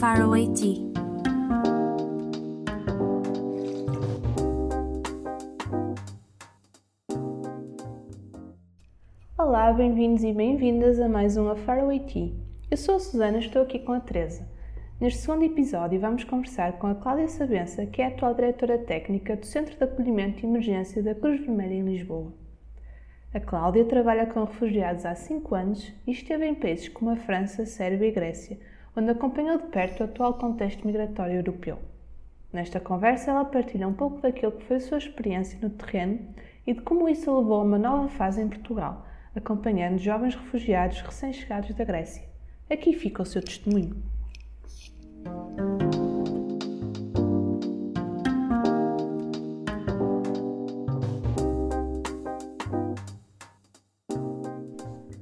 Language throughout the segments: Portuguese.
Faraway Tea. Olá, bem-vindos e bem-vindas a mais um A Faraway Tea. Eu sou a Susana e estou aqui com a Teresa. Neste segundo episódio vamos conversar com a Cláudia Sabença, que é a atual diretora técnica do Centro de Acolhimento e Emergência da Cruz Vermelha em Lisboa. A Cláudia trabalha com refugiados há 5 anos e esteve em países como a França, Sérvia e Grécia, onde acompanhou de perto o atual contexto migratório europeu. Nesta conversa, ela partilha um pouco daquilo que foi a sua experiência no terreno e de como isso a levou a uma nova fase em Portugal, acompanhando jovens refugiados recém-chegados da Grécia. Aqui fica o seu testemunho.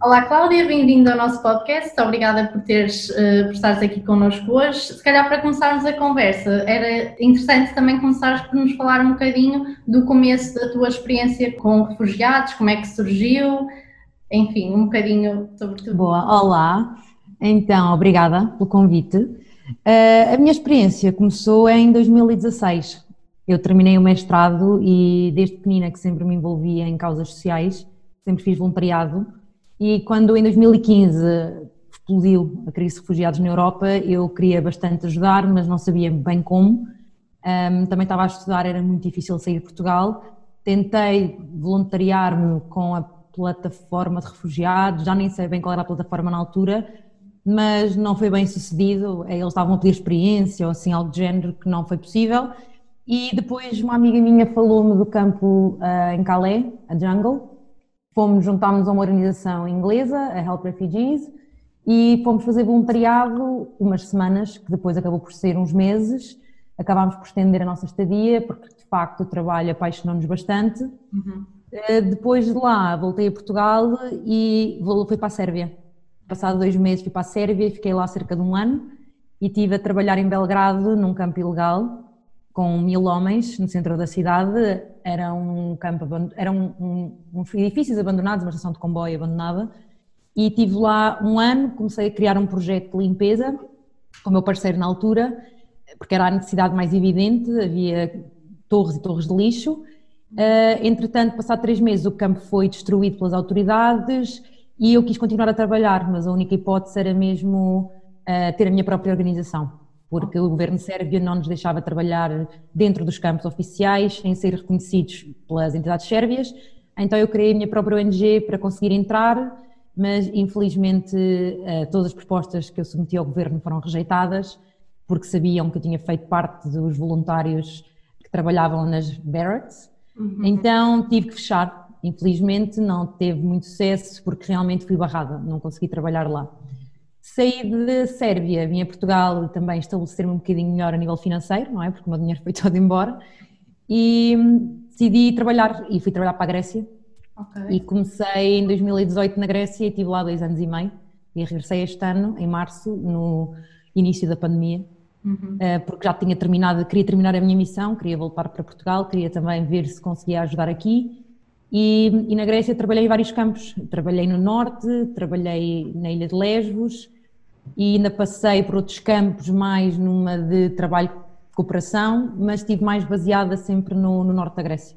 Olá Cláudia, bem-vindo ao nosso podcast. Obrigada por, teres, uh, por estares aqui connosco hoje. Se calhar para começarmos a conversa, era interessante também começares por nos falar um bocadinho do começo da tua experiência com refugiados, como é que surgiu, enfim, um bocadinho sobre tudo. Boa, olá. Então, obrigada pelo convite. Uh, a minha experiência começou em 2016. Eu terminei o mestrado e desde pequenina que sempre me envolvia em causas sociais, sempre fiz voluntariado e quando em 2015 explodiu a crise de refugiados na Europa, eu queria bastante ajudar, mas não sabia bem como. Um, também estava a estudar, era muito difícil sair de Portugal. Tentei voluntariar-me com a plataforma de refugiados, já nem sei bem qual era a plataforma na altura, mas não foi bem sucedido. Eles estavam a pedir experiência ou assim, algo de género que não foi possível. E depois uma amiga minha falou-me do campo uh, em Calais, a Jungle, fomos, juntámos a uma organização inglesa, a Help Refugees, e fomos fazer voluntariado umas semanas, que depois acabou por ser uns meses. Acabámos por estender a nossa estadia, porque de facto o trabalho apaixonou-nos bastante. Uhum. Depois de lá, voltei a Portugal e fui para a Sérvia. Passado dois meses fui para a Sérvia e fiquei lá cerca de um ano e estive a trabalhar em Belgrado, num campo ilegal, com mil homens no centro da cidade. Era um campo, eram um, um, edifícios abandonados, uma estação de comboio abandonada. E tive lá um ano, comecei a criar um projeto de limpeza com o meu parceiro na altura, porque era a necessidade mais evidente, havia torres e torres de lixo. Uh, entretanto, passado três meses, o campo foi destruído pelas autoridades e eu quis continuar a trabalhar, mas a única hipótese era mesmo uh, ter a minha própria organização porque o governo sérvio não nos deixava trabalhar dentro dos campos oficiais sem ser reconhecidos pelas entidades sérvias. Então eu criei a minha própria ONG para conseguir entrar, mas infelizmente eh, todas as propostas que eu submeti ao governo foram rejeitadas, porque sabiam que eu tinha feito parte dos voluntários que trabalhavam nas barracks. Uhum. Então tive que fechar. Infelizmente não teve muito sucesso porque realmente fui barrada, não consegui trabalhar lá. Saí de Sérvia, vim a Portugal e também estabelecer-me um bocadinho melhor a nível financeiro, não é? Porque o meu dinheiro foi todo embora. E hum, decidi trabalhar e fui trabalhar para a Grécia. Okay. E comecei em 2018 na Grécia e estive lá dois anos e meio. E regressei este ano, em março, no início da pandemia. Uhum. Eh, porque já tinha terminado, queria terminar a minha missão, queria voltar para Portugal, queria também ver se conseguia ajudar aqui. E, e, na Grécia trabalhei em vários campos. Trabalhei no norte, trabalhei na ilha de Lesbos, e ainda passei por outros campos mais numa de trabalho de cooperação, mas estive mais baseada sempre no, no norte da Grécia.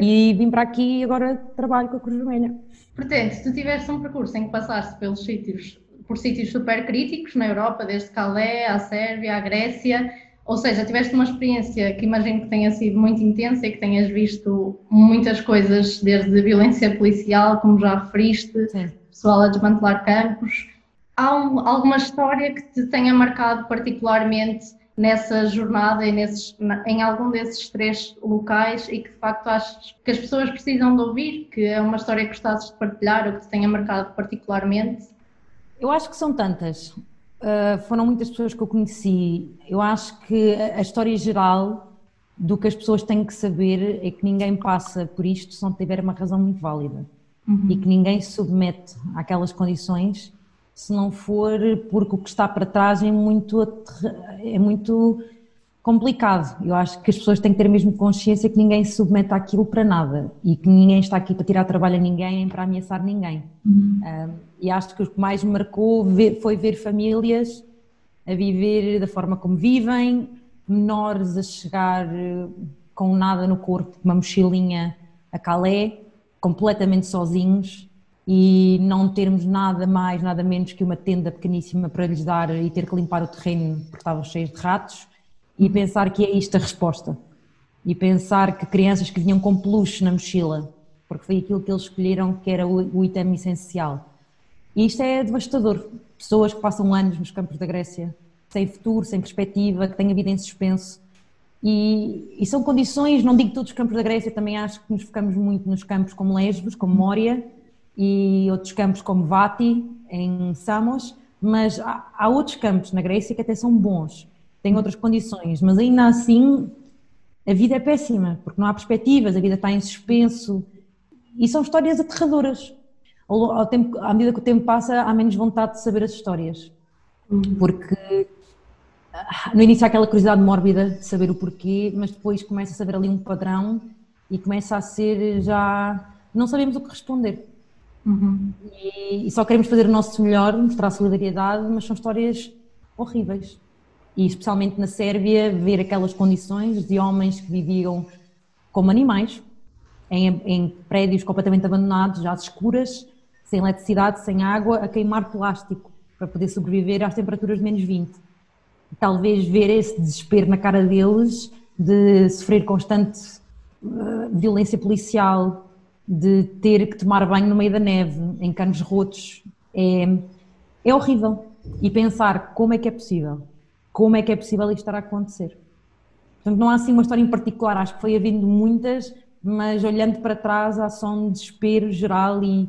E vim para aqui e agora trabalho com a Cruz Vermelha. Portanto, tu tiveste um percurso em que passaste pelos sítios, por sítios super críticos na Europa, desde Calais à Sérvia, à Grécia, ou seja, tiveste uma experiência que imagino que tenha sido muito intensa e que tenhas visto muitas coisas, desde violência policial, como já referiste, Sim. pessoal a desmantelar campos, há um, alguma história que te tenha marcado particularmente nessa jornada e nesses, em algum desses três locais e que de facto achas que as pessoas precisam de ouvir, que é uma história que gostasses de partilhar ou que te tenha marcado particularmente? Eu acho que são tantas. Uh, foram muitas pessoas que eu conheci. Eu acho que a história geral do que as pessoas têm que saber é que ninguém passa por isto se não tiver uma razão muito válida. Uhum. E que ninguém se submete àquelas condições se não for porque o que está para trás é muito, é muito complicado. Eu acho que as pessoas têm que ter mesmo consciência que ninguém se submete àquilo para nada e que ninguém está aqui para tirar trabalho a ninguém para ameaçar ninguém. Uhum. Um, e acho que o que mais me marcou foi ver famílias a viver da forma como vivem, menores a chegar eh, com nada no corpo, uma mochilinha a Calais, completamente sozinhos e não termos nada mais, nada menos que uma tenda pequeníssima para lhes dar e ter que limpar o terreno porque estavam cheios de ratos e pensar que é isto a resposta. E pensar que crianças que vinham com peluche na mochila, porque foi aquilo que eles escolheram que era o, item essencial. E isto é devastador. Pessoas que passam anos nos campos da Grécia, sem futuro, sem perspectiva, que têm a vida em suspenso. E, e, são condições, não digo todos os campos da Grécia, também acho que nos focamos muito nos campos como Lesbos, como Mória, e outros campos como Vati, em Samos, mas há, há, outros campos na Grécia que até são bons, têm outras condições, mas ainda assim a vida é péssima, porque não há perspectivas, a vida está em suspenso, e são histórias aterradoras. Ao, ao tempo, à medida que o tempo passa, há menos vontade de saber as histórias, uhum. porque ah, no início há aquela curiosidade mórbida de saber o porquê, mas depois começa a saber ali um padrão e começa a ser já. não sabemos o que responder. Uhum. E, e, só queremos fazer o nosso melhor, mostrar solidariedade, mas são histórias horríveis. E especialmente na Sérvia, ver aquelas condições de homens que viviam como animais, em, em prédios completamente abandonados, às escuras, sem eletricidade, sem água, a queimar plástico para poder sobreviver às temperaturas de menos 20. talvez ver esse desespero na cara deles de sofrer constante uh, violência policial, de ter que tomar banho no meio da neve, em canos rotos, é, é horrível. E pensar como é que é possível, como é que é possível isto estar a acontecer. Portanto, não há assim uma história em particular, acho que foi havendo muitas, mas olhando para trás há só um desespero geral e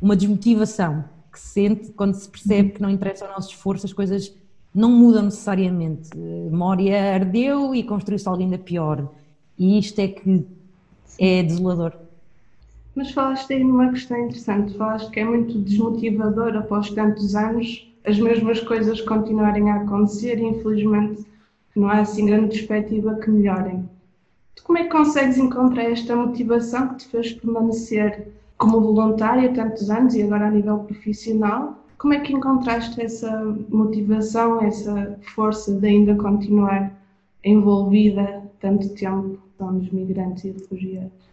uma desmotivação que se sente quando se percebe que não interessa ao nosso esforço, as coisas não mudam necessariamente. Moria ardeu e construiu-se algo ainda pior. E isto é que é desolador. Mas falaste aí numa questão interessante, falaste que é muito desmotivador após tantos anos as mesmas coisas continuarem a acontecer e infelizmente não há assim grande perspectiva que melhorem. Tu como é que consegues encontrar esta motivação que te fez permanecer como voluntária tantos anos e agora a nível profissional? Como é que encontraste essa motivação, essa força de ainda continuar envolvida tanto tempo com os migrantes e refugiados?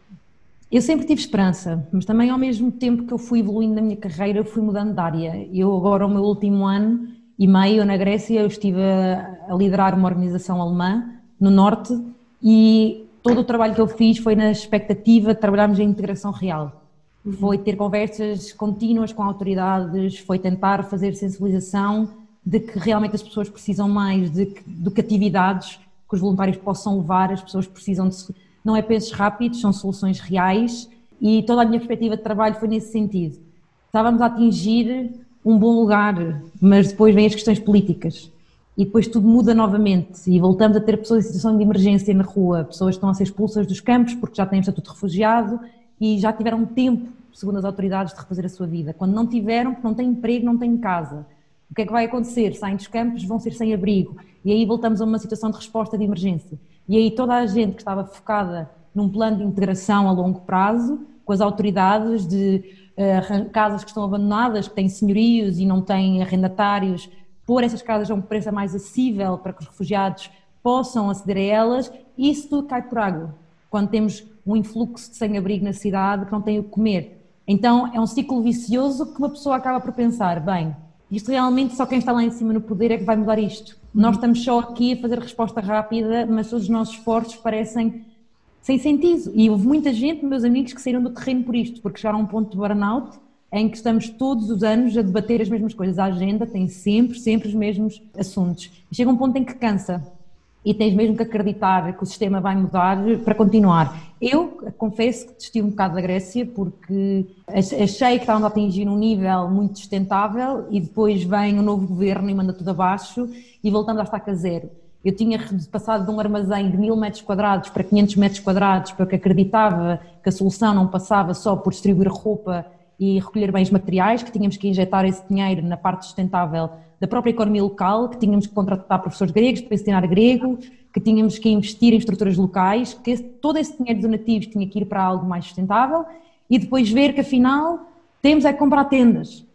Eu sempre tive esperança, mas também ao mesmo tempo que eu fui evoluindo na minha carreira, eu fui mudando de área. Eu agora, o meu último ano e meio na Grécia, eu estive a, a liderar uma organização alemã no Norte e todo o trabalho que eu fiz foi na expectativa de trabalharmos em integração real. Uhum. Foi ter conversas contínuas com autoridades, foi tentar fazer sensibilização de que realmente as pessoas precisam mais de, de que atividades que os voluntários possam levar, as pessoas precisam de não é pensos rápidos, são soluções reais e toda a minha perspectiva de trabalho foi nesse sentido. Estávamos a atingir um bom lugar, mas depois vêm as questões políticas e depois tudo muda novamente e voltamos a ter pessoas em situação de emergência na rua, pessoas que estão a ser expulsas dos campos porque já têm estatuto de refugiado e já tiveram tempo, segundo as autoridades, de refazer a sua vida. Quando não tiveram, porque não têm emprego, não têm casa. O que é que vai acontecer? Saem dos campos, vão ser sem abrigo. E aí voltamos a uma situação de resposta de emergência. E aí toda a gente que estava focada num plano de integração a longo prazo, com as autoridades de uh, casas que estão abandonadas, que têm senhorios e não têm arrendatários, pôr essas casas a um preço mais acessível para que os refugiados possam aceder a elas, isso tudo cai por água. Quando temos um influxo de sem-abrigo na cidade que não tem o que comer. Então é um ciclo vicioso que uma pessoa acaba por pensar, bem, isto realmente só quem está lá em cima no poder é que vai mudar isto. Nós estamos só aqui a fazer resposta rápida, mas todos os nossos esforços parecem sem sentido. E houve muita gente, meus amigos, que saíram do terreno por isto, porque chegaram a um ponto de burnout em que estamos todos os anos a debater as mesmas coisas. A agenda tem sempre, sempre os mesmos assuntos. Chega um ponto em que cansa e tens mesmo que acreditar que o sistema vai mudar para continuar. Eu confesso que desisti um bocado da Grécia porque achei que estávamos a atingir um nível muito sustentável e depois vem o um novo governo e manda tudo abaixo e voltamos à estaca zero. Eu tinha passado de um armazém de mil metros quadrados para 500 metros quadrados porque acreditava que a solução não passava só por distribuir roupa e recolher bens materiais, que tínhamos que injetar esse dinheiro na parte sustentável da própria economia local, que tínhamos que contratar professores gregos para ensinar grego, que tínhamos que investir em estruturas locais, que esse, todo esse dinheiro dos donativos tinha que ir para algo mais sustentável e depois ver que afinal temos é que comprar tendas,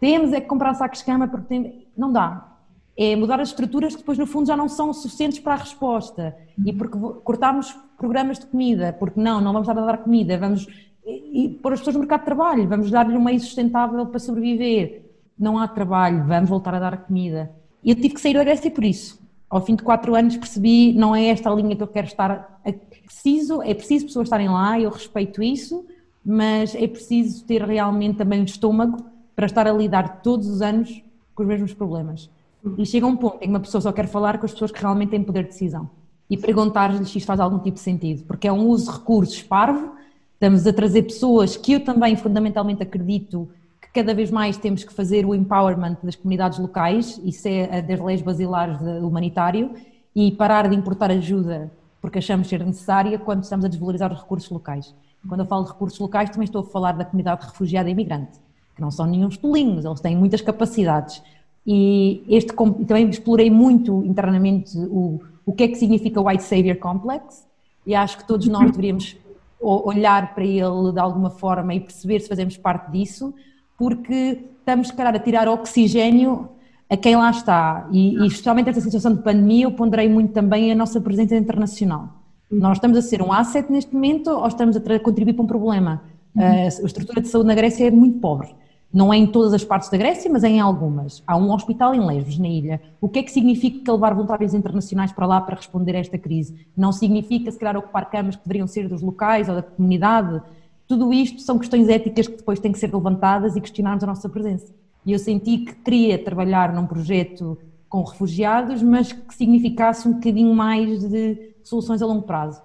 temos é que comprar sacos de cama porque tem... não dá. é mudar as estruturas que depois no fundo já não são suficientes para a resposta e porque cortámos programas de comida, porque não, não vamos estar a dar comida, vamos e, pôr as pessoas no mercado de trabalho, vamos dar-lhe um meio sustentável para sobreviver. Não há trabalho, vamos voltar a dar comida. E eu tive que sair da Grécia por isso. Ao fim de quatro anos percebi, não é esta a linha que eu quero estar. É preciso, é preciso pessoas estarem lá, eu respeito isso, mas é preciso ter realmente também um estômago para estar a lidar todos os anos com os mesmos problemas. E chega um ponto em que uma pessoa só quer falar com as pessoas que realmente têm poder de decisão e perguntar-lhes se isto faz algum tipo de sentido, porque é um uso de recursos parvo, estamos a trazer pessoas que eu também fundamentalmente acredito cada vez mais temos que fazer o empowerment das comunidades locais, isso é das leis basilares do humanitário, e parar de importar ajuda porque achamos ser necessária quando estamos a desvalorizar os recursos locais. Quando eu falo de recursos locais, também estou a falar da comunidade refugiada e imigrante, que não são nenhum tolinhos, eles têm muitas capacidades. E este também explorei muito internamente o, o que é que significa White Savior Complex, e acho que todos nós deveríamos olhar para ele de alguma forma e perceber se fazemos parte disso, porque estamos, se calhar, a tirar oxigênio a quem lá está. E, e especialmente esta situação de pandemia, eu ponderei muito também a nossa presença internacional. Nós estamos a ser um asset neste momento ou estamos a contribuir para um problema? Uhum. A estrutura de saúde na Grécia é muito pobre. Não é em todas as partes da Grécia, mas é em algumas. Há um hospital em Lesbos, na ilha. O que é que significa levar voluntários internacionais para lá para responder a esta crise? Não significa, se calhar, ocupar camas que deveriam ser dos locais ou da comunidade. Tudo isto são questões éticas que depois têm que ser levantadas e questionarmos a nossa presença. E eu senti que queria trabalhar num projeto com refugiados, mas que significasse um bocadinho mais de soluções a longo prazo.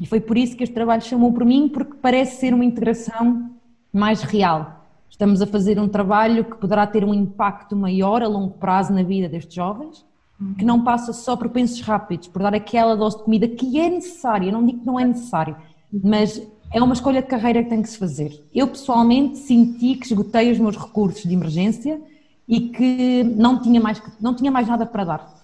E foi por isso que este trabalho chamou por mim, porque parece ser uma integração mais real. Estamos a fazer um trabalho que poderá ter um impacto maior a longo prazo na vida destes jovens, que não passa só por pensos rápidos, por dar aquela dose de comida que é necessária, não digo que não é necessário, mas é uma escolha de carreira que tem que se fazer. Eu pessoalmente senti que esgotei os meus recursos de emergência e que não tinha mais, não tinha mais nada para dar.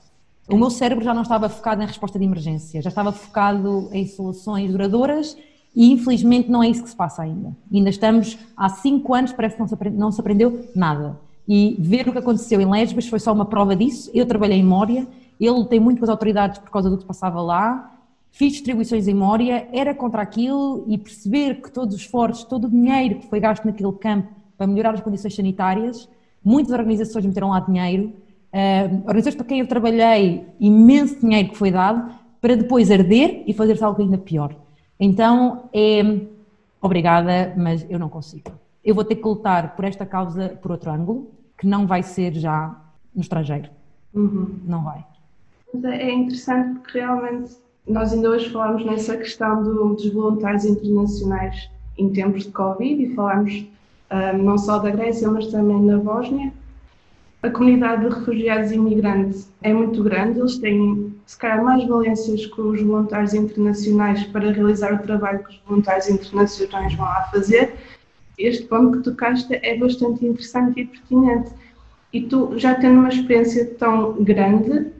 O meu cérebro já não estava focado em resposta de emergência, já estava focado em soluções duradouras e infelizmente não é isso que se passa ainda. Ainda estamos há cinco anos, parece que não se, aprendeu, não se aprendeu nada. E ver o que aconteceu em Lesbos foi só uma prova disso. Eu trabalhei em Mória, ele tem muito com as autoridades por causa do que passava lá, fiz distribuições em Mória, era contra aquilo e perceber que todos os esforços, todo o dinheiro que foi gasto naquele campo para melhorar as condições sanitárias, muitas organizações meteram lá dinheiro, uh, organizações para quem eu trabalhei, imenso dinheiro que foi dado, para depois arder e fazer-se algo ainda pior. Então, é obrigada, mas eu não consigo. Eu vou ter que lutar por esta causa por outro ângulo, que não vai ser já no estrangeiro. Uhum. Não vai. É interessante porque realmente nós ainda hoje falámos nessa questão do, dos voluntários internacionais em tempos de Covid e falámos um, não só da Grécia, mas também na Bósnia. A comunidade de refugiados e imigrantes é muito grande, eles têm, se calhar, mais valências que os voluntários internacionais para realizar o trabalho que os voluntários internacionais vão lá fazer. Este ponto que tocaste é bastante interessante e pertinente. E tu, já tendo uma experiência tão grande,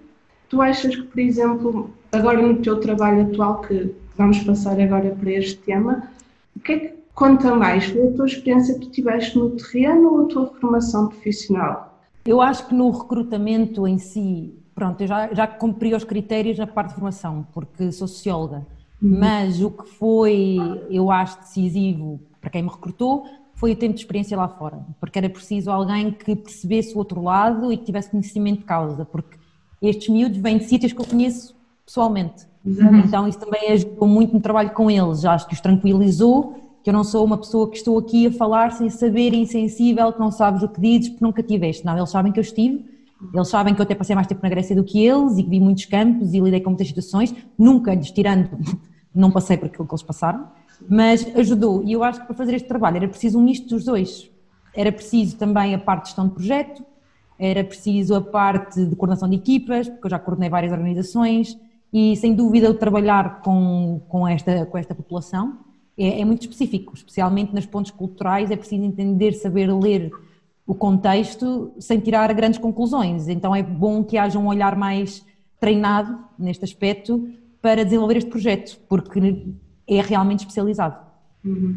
tu achas que, por exemplo, agora no teu trabalho atual, que vamos passar agora para este tema, o que é que conta mais? Foi a tua experiência que tu tiveste no terreno ou a tua formação profissional? Eu acho que no recrutamento em si, pronto, eu já, já cumpri os critérios na parte de formação, porque sou socióloga, uhum. mas o que foi, eu acho, decisivo para quem me recrutou foi o tempo de experiência lá fora, porque era preciso alguém que percebesse o outro lado e que tivesse conhecimento de causa, porque estes miúdos vêm de sítios que eu conheço pessoalmente. Uhum. Então isso também ajudou muito no trabalho com eles, acho que os tranquilizou, que eu não sou uma pessoa que estou aqui a falar sem saber, insensível, que não sabes o que dizes porque nunca tiveste. Não, eles sabem que eu estive, eles sabem que eu até passei mais tempo na Grécia do que eles e que vi muitos campos e lidei com muitas situações, nunca lhes tirando, não passei por aquilo que eles passaram, mas ajudou. E eu acho que para fazer este trabalho era preciso um misto dos dois. Era preciso também a parte de gestão de projeto, era preciso a parte de coordenação de equipas, porque eu já coordenei várias organizações, e sem dúvida o trabalhar com, com, esta, com esta população é, é, muito específico, especialmente nos pontos culturais é preciso entender, saber ler o contexto sem tirar grandes conclusões, então é bom que haja um olhar mais treinado neste aspecto para desenvolver este projeto, porque é realmente especializado. Uhum.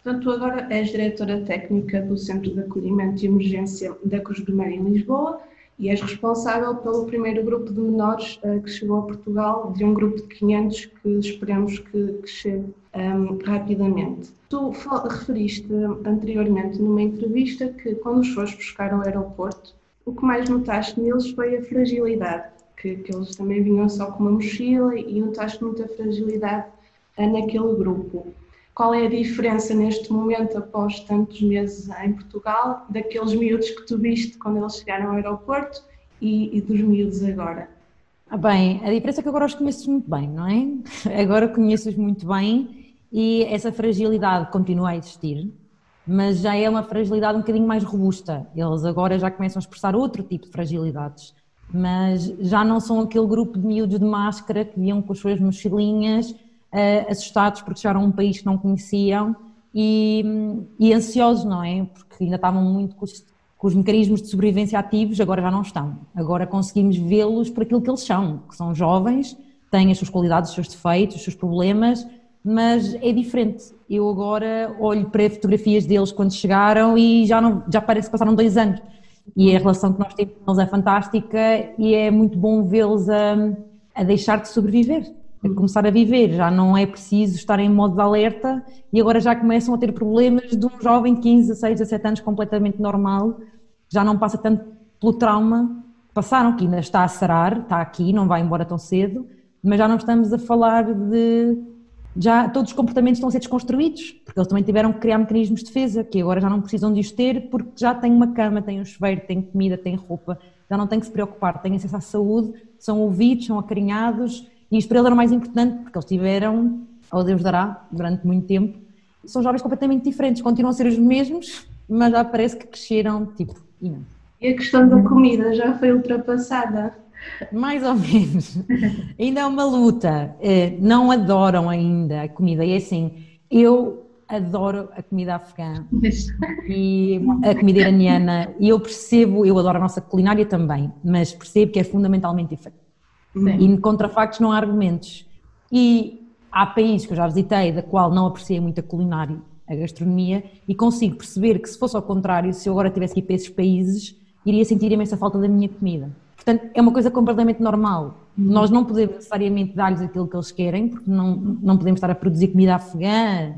Então, tu agora és diretora técnica do Centro de Acolhimento e Emergência da Cruz Vermelha em Lisboa e és responsável pelo primeiro grupo de menores uh, que chegou a Portugal, de um grupo de 500 que esperamos que, que chegue um, rapidamente. Tu referiste anteriormente numa entrevista que quando os foste buscar ao aeroporto, o que mais notaste neles foi a fragilidade, que, que eles também vinham só com uma mochila e notaste muita fragilidade uh, naquele grupo. Qual é a diferença neste momento, após tantos meses em Portugal, daqueles miúdos que tu viste quando eles chegaram ao aeroporto e, e dos miúdos agora? Ah, bem, a diferença é que agora os conheces muito bem, não é? Agora conheces muito bem e essa fragilidade continua a existir, mas já é uma fragilidade um bocadinho mais robusta. Eles agora já começam a expressar outro tipo de fragilidades, mas já não são aquele grupo de miúdos de máscara que iam com as suas mochilinhas uh, assustados porque chegaram a um país que não conheciam e, e ansiosos, não é? Porque ainda estavam muito com os, com os, mecanismos de sobrevivência ativos, agora já não estão. Agora conseguimos vê-los por aquilo que eles são, que são jovens, têm as suas qualidades, os seus defeitos, os seus problemas, mas é diferente. Eu agora olho para fotografias deles quando chegaram e já, não, já parece que passaram dois anos. E a relação que nós temos com eles é fantástica e é muito bom vê-los a, a deixar de sobreviver começar a viver, já não é preciso estar em modo de alerta e agora já começam a ter problemas de um jovem de 15, 16, 17 anos completamente normal, já não passa tanto pelo trauma passaram, que ainda está a sarar, está aqui, não vai embora tão cedo, mas já não estamos a falar de. Já todos os comportamentos estão a ser desconstruídos, porque eles também tiveram que criar mecanismos de defesa, que agora já não precisam de os ter, porque já têm uma cama, têm um chuveiro, têm comida, têm roupa, já não têm que se preocupar, têm acesso à saúde, são ouvidos, são acarinhados e isto para eles era o mais importante, porque eles tiveram, ao Deus dará, durante muito tempo, são jovens completamente diferentes, continuam a ser os mesmos, mas já parece que cresceram, tipo, e não. E a questão da comida já foi ultrapassada? Mais ou menos. ainda é uma luta. Eh, não adoram ainda a comida. E é assim, eu adoro a comida afegã e a comida iraniana. E eu percebo, eu adoro a nossa culinária também, mas percebo que é fundamentalmente diferente. Sim. E contra factos não há argumentos. E há países que eu já visitei, da qual não apreciei muito a culinária, a gastronomia, e consigo perceber que se fosse ao contrário, se eu agora tivesse que ir para esses países, iria sentir imensa falta da minha comida. Portanto, é uma coisa completamente normal. Uhum. Nós não podemos necessariamente dar-lhes aquilo que eles querem, porque não, não podemos estar a produzir comida afegã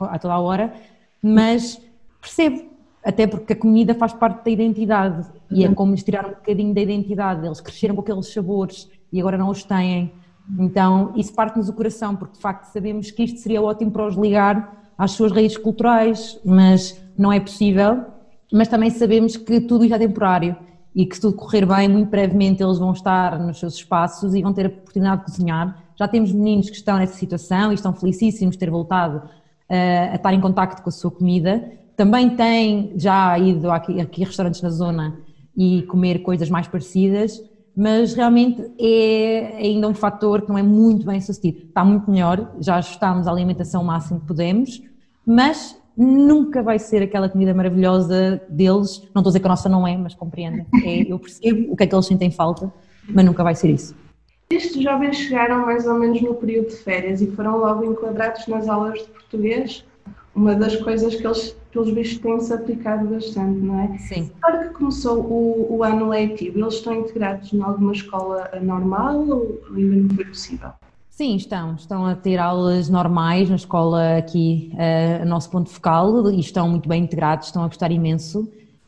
a toda a hora, mas percebo, até porque a comida faz parte da identidade e é como lhes tirar um bocadinho da identidade. Eles cresceram com aqueles sabores, e agora não os têm. Então, isso parte-nos o coração, porque de facto sabemos que isto seria ótimo para os ligar às suas raízes culturais, mas não é possível. Mas também sabemos que tudo isto é temporário e que se tudo correr bem, muito brevemente eles vão estar nos seus espaços e vão ter a oportunidade de cozinhar. Já temos meninos que estão nessa situação e estão felicíssimos de ter voltado uh, a estar em contacto com a sua comida. Também têm já ido aqui, aqui a restaurantes na zona e comer coisas mais parecidas mas realmente é ainda um fator que não é muito bem sucedido. Está muito melhor, já ajustámos a alimentação o máximo que podemos, mas nunca vai ser aquela comida maravilhosa deles. Não estou a dizer que a nossa não é, mas compreendem. É, eu percebo o que é que eles sentem falta, mas nunca vai ser isso. Estes jovens chegaram mais ou menos no período de férias e foram logo enquadrados nas aulas de português uma das coisas que eles, pelos vistos, têm-se aplicado bastante, não é? Sim. Agora que começou o, o ano letivo, eles estão integrados em alguma escola normal ou ainda não foi possível? Sim, estão. Estão a ter aulas normais na escola aqui, uh, a nosso ponto focal, e estão muito bem integrados, estão a gostar imenso.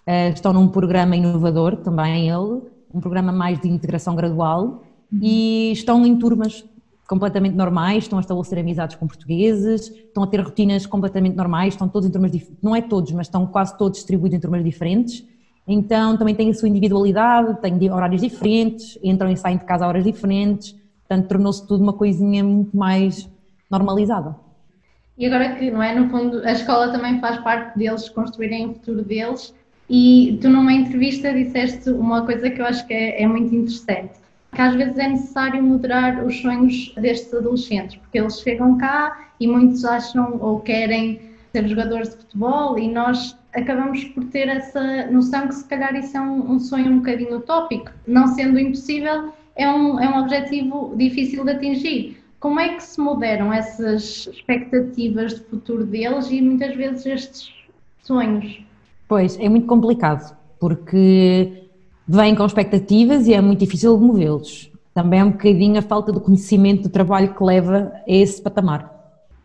Uh, estão num programa inovador também, ele, um programa mais de integração gradual, uhum. e estão em turmas completamente normais, estão a estabelecer amizades com portugueses, estão a ter rotinas completamente normais, estão todos em turmas diferentes, não é todos, mas estão quase todos distribuídos em turmas diferentes, então também têm a sua individualidade, têm horários diferentes, entram e saem de casa a horas diferentes, portanto tornou-se tudo uma coisinha muito mais normalizada. E agora que, não é, no fundo, a escola também faz parte deles construírem o futuro deles, e tu numa entrevista disseste uma coisa que eu acho que é, é muito interessante, que às vezes é necessário moderar os sonhos destes adolescentes, porque eles chegam cá e muitos acham ou querem ser jogadores de futebol e nós acabamos por ter essa noção que se calhar isso é um, um sonho um bocadinho utópico, não sendo impossível, é um, é um objetivo difícil de atingir. Como é que se moderam essas expectativas de futuro deles e muitas vezes estes sonhos? Pois, é muito complicado, porque vêm com expectativas e é muito difícil de movê-los. Também é um bocadinho a falta do conhecimento do trabalho que leva a esse patamar.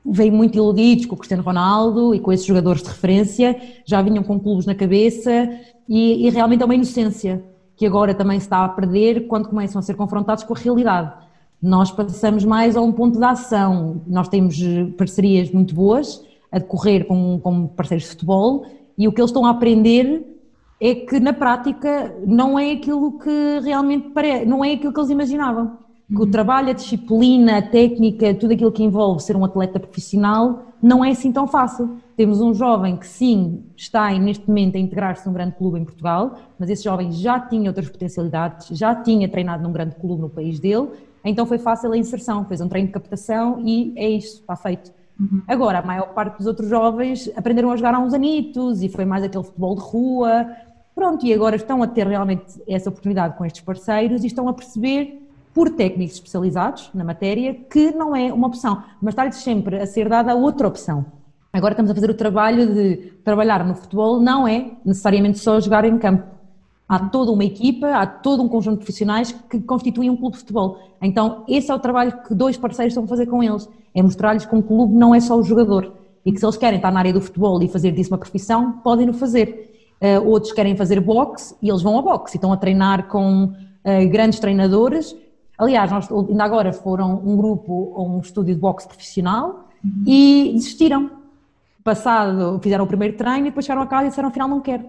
Vêm muito iludidos com o Cristiano Ronaldo e com esses jogadores de referência, já vinham com clubes na cabeça e, e realmente é uma inocência que agora também se está a perder quando começam a ser confrontados com a realidade. Nós passamos mais a um ponto de ação. Nós temos eh, parcerias muito boas a decorrer com, com parceiros de futebol e o que eles estão a aprender é que na prática não é aquilo que realmente parece, não é aquilo que eles imaginavam. Que o uhum. trabalho, a disciplina, a técnica, tudo aquilo que envolve ser um atleta profissional não é assim tão fácil. Temos um jovem que sim está neste momento a integrar-se num grande clube em Portugal, mas esse jovem já tinha outras potencialidades, já tinha treinado num grande clube no país dele, então foi fácil a inserção, fez um treino de captação e é isso, está feito. Uhum. Agora, a maior parte dos outros jovens aprenderam a jogar há uns anitos e foi mais aquele futebol de rua, Pronto, e agora estão a ter realmente essa oportunidade com estes parceiros e estão a perceber, por técnicos especializados na matéria, que não é uma opção, mas está-lhes sempre a ser dada outra opção. Agora estamos a fazer o trabalho de trabalhar no futebol, não é necessariamente só jogar em campo. Há toda uma equipa, há todo um conjunto de profissionais que constituem um clube de futebol. Então, esse é o trabalho que dois parceiros estão a fazer com eles: é mostrar-lhes que um clube não é só o jogador e que se eles querem estar na área do futebol e fazer disso uma profissão, podem o fazer. Uh, outros querem fazer boxe e eles vão a boxe e estão a treinar com uh, grandes treinadores. Aliás, nós ainda agora foram um grupo ou um estúdio de boxe profissional uhum. e desistiram. Passado, fizeram o primeiro treino e depois chegaram a casa e disseram afinal não quero.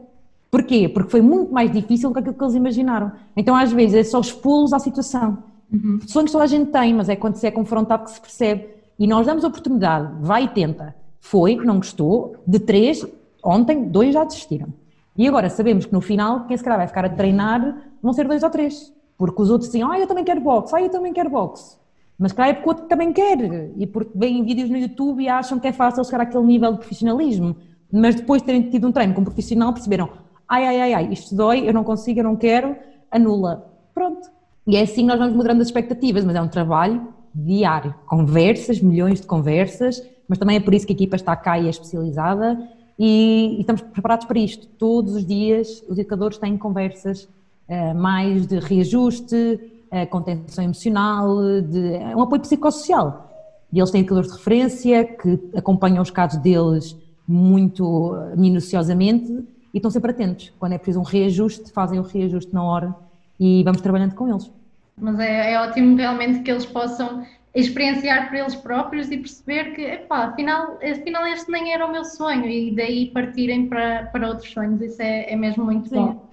Porquê? Porque foi muito mais difícil do que aquilo que eles imaginaram. Então às vezes é só expô-los à situação. Uhum. Sonhos toda a gente tem, mas é quando se é confrontado que se percebe. E nós damos a oportunidade, vai e tenta. Foi, não gostou, de três, ontem dois já desistiram. E agora sabemos que no final, quem se calhar vai ficar a treinar vão ser dois ou três. Porque os outros dizem, ah, eu também quero boxe, ah, eu também quero boxe. Mas calhar é porque o outro também quer. E porque veem vídeos no YouTube e acham que é fácil chegar àquele nível de profissionalismo. Mas depois de terem tido um treino com um profissional, perceberam, ai, ai, ai, ai, isto dói, eu não consigo, eu não quero, anula. Pronto. E é assim que nós vamos mudando as expectativas, mas é um trabalho diário. Conversas, milhões de conversas, mas também é por isso que a equipa está cá e é especializada e, e, estamos preparados para isto. Todos os dias os educadores têm conversas uh, mais de reajuste, uh, contenção emocional, de, é um apoio psicossocial. E eles têm educadores de referência que acompanham os casos deles muito minuciosamente e estão sempre atentos. Quando é preciso um reajuste, fazem o reajuste na hora e vamos trabalhando com eles. Mas é, é ótimo realmente que eles possam experienciar por eles próprios e perceber que, epá, afinal, afinal este nem era o meu sonho e daí partirem para, para outros sonhos, isso é, é mesmo muito Sim. bom.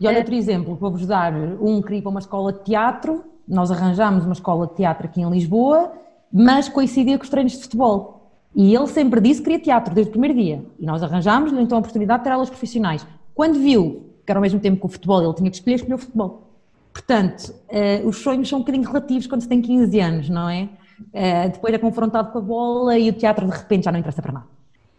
E olha, por exemplo, vou-vos dar um queria para uma escola de teatro, nós arranjámos uma escola de teatro aqui em Lisboa, mas coincidia com os treinos de futebol. E ele sempre disse que queria teatro desde o primeiro dia. E nós arranjámos-lhe então a oportunidade de ter aulas profissionais. Quando viu que era ao mesmo tempo que o futebol, ele tinha que escolher, escolheu o futebol. Portanto, uh, os sonhos são um bocadinho relativos quando se tem 15 anos, não é? Uh, depois é confrontado com a bola e o teatro de repente já não interessa para nada.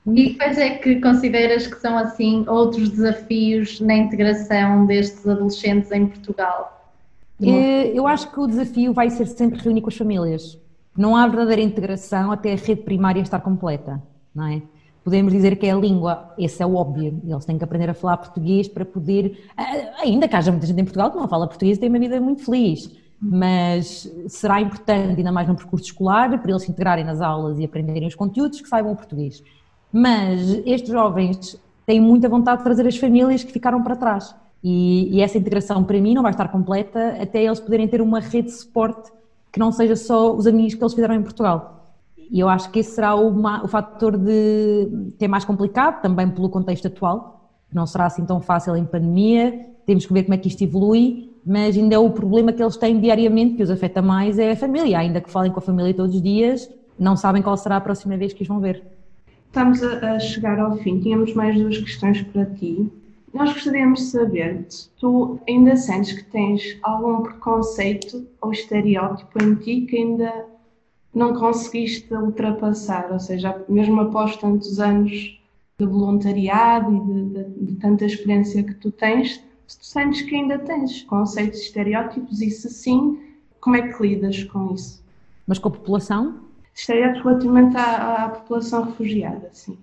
E quais é que consideras que são assim outros desafios na integração destes adolescentes em Portugal? Eh, eu acho que o desafio vai ser sempre reunir com as famílias. Não há verdadeira integração até a rede primária estar completa, não é? podemos dizer que é a língua, esse é o óbvio, eles têm que aprender a falar português para poder, ainda que haja muita gente em Portugal que não fala português e tem uma vida muito feliz, mas será importante, ainda mais no percurso escolar, para eles se integrarem nas aulas e aprenderem os conteúdos, que saibam o português. Mas estes jovens têm muita vontade de trazer as famílias que ficaram para trás. E, e essa integração, para mim, não vai estar completa até eles poderem ter uma rede de suporte que não seja só os amigos que eles fizeram em Portugal. E eu acho que esse será o, o fator de ter mais complicado, também pelo contexto atual, não será assim tão fácil em pandemia, temos que ver como é que isto evolui, mas ainda é o problema que eles têm diariamente, que os afeta mais, é a família, ainda que falem com a família todos os dias, não sabem qual será a próxima vez que os vão ver. Estamos a, chegar ao fim, tínhamos mais duas questões para ti. Nós gostaríamos de saber se tu ainda sentes que tens algum preconceito ou estereótipo em ti que ainda não conseguiste ultrapassar, ou seja, mesmo após tantos anos de voluntariado e de, de, de tanta experiência que tu tens, se tu sentes que ainda tens conceitos estereótipos e se sim, como é que lidas com isso? Mas com a população? Estereótipos relativamente à, à população refugiada, sim.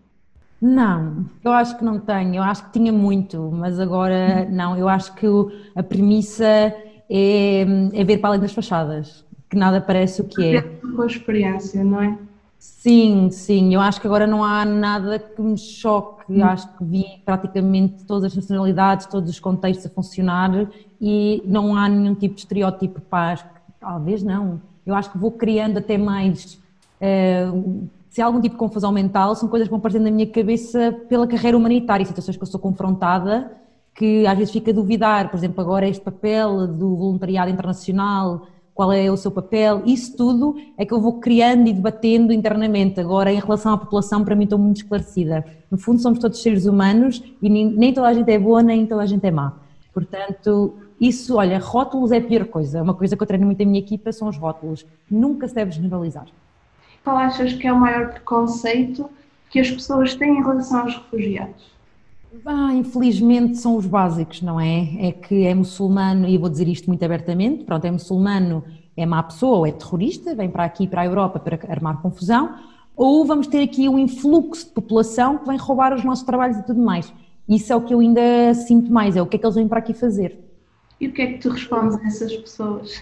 Não, eu acho que não tenho, eu acho que tinha muito, mas agora não, eu acho que a premissa é, é ver para além das fachadas, que nada parece o que é. Com a experiência, não é? Sim, sim, eu acho que agora não há nada que me choque, hum. acho que vi praticamente todas as nacionalidades, todos os contextos a funcionar e não há nenhum tipo de estereótipo, pá, talvez não, eu acho que vou criando até mais, uh, se há algum tipo de confusão mental, são coisas que vão aparecendo na minha cabeça pela carreira humanitária, situações que eu sou confrontada, que às vezes fica a duvidar, por exemplo, agora este papel do voluntariado internacional, qual é o seu papel, isso tudo é que eu vou criando e debatendo internamente. Agora, em relação à população, para mim estou muito esclarecida. No fundo, somos todos seres humanos e nem toda a gente é boa, nem toda a gente é má. Portanto, isso, olha, rótulos é a pior coisa. Uma coisa que eu treino muito na minha equipa são os rótulos. Nunca se deve generalizar. Qual achas que é o maior preconceito que as pessoas têm em relação aos refugiados? Ah, infelizmente são os básicos, não é? É que é muçulmano, e vou dizer isto muito abertamente, pronto, é muçulmano, é má pessoa ou é terrorista, vem para aqui, para a Europa, para armar confusão, ou vamos ter aqui um influxo de população que vem roubar os nossos trabalhos e tudo mais. Isso é o que eu ainda sinto mais, é o que é que eles vêm para aqui fazer. E o que é que tu respondes a essas pessoas?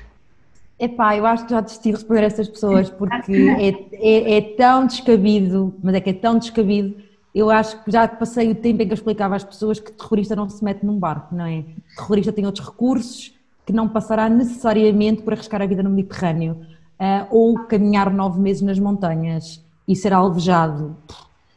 Epá, eu acho que já desisti de responder a essas pessoas porque é, é, é tão descabido, mas é que é tão descabido eu acho que já passei o tempo em que eu explicava às pessoas que terrorista não se mete num barco, não é? Terrorista tem outros recursos que não passará necessariamente por arriscar a vida no Mediterrâneo uh, ou caminhar nove meses nas montanhas e ser alvejado.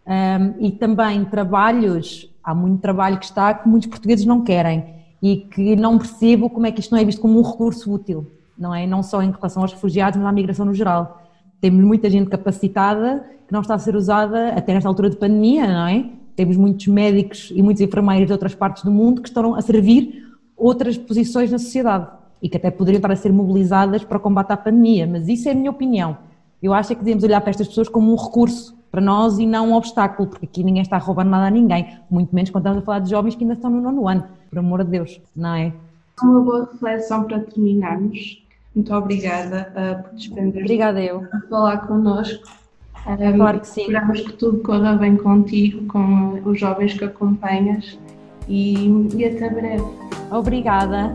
Um, e também trabalhos, há muito trabalho que está que muitos portugueses não querem e que não percebo como é que isto não é visto como um recurso útil, não é? Não só em relação aos refugiados, mas à migração no geral. Temos muita gente capacitada que não está a ser usada até nesta altura de pandemia, não é? Temos muitos médicos e muitos enfermeiros de outras partes do mundo que estão a servir outras posições na sociedade e que até poderiam estar a ser mobilizadas para o combate à pandemia, mas isso é a minha opinião. Eu acho é que devemos olhar para estas pessoas como um recurso para nós e não um obstáculo, porque aqui ninguém está a roubar nada a ninguém, muito menos quando estamos a falar de jovens que ainda estão no nono ano, por amor de Deus, não é? Uma boa reflexão para terminarmos. Muito obrigada uh, por despender Obrigada eu. a falar connosco. Um, claro que sim. Esperamos que tudo corra bem contigo, com os jovens que acompanhas e, e até breve. Obrigada.